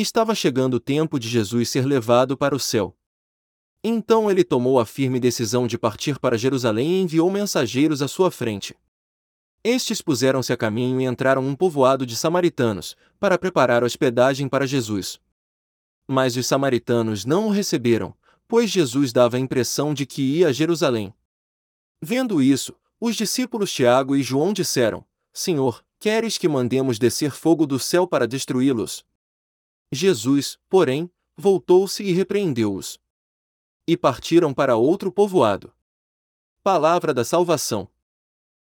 Estava chegando o tempo de Jesus ser levado para o céu. Então ele tomou a firme decisão de partir para Jerusalém e enviou mensageiros à sua frente. Estes puseram-se a caminho e entraram um povoado de samaritanos, para preparar hospedagem para Jesus. Mas os samaritanos não o receberam, pois Jesus dava a impressão de que ia a Jerusalém. Vendo isso, os discípulos Tiago e João disseram: Senhor, queres que mandemos descer fogo do céu para destruí-los? Jesus, porém, voltou-se e repreendeu-os. E partiram para outro povoado. Palavra da salvação.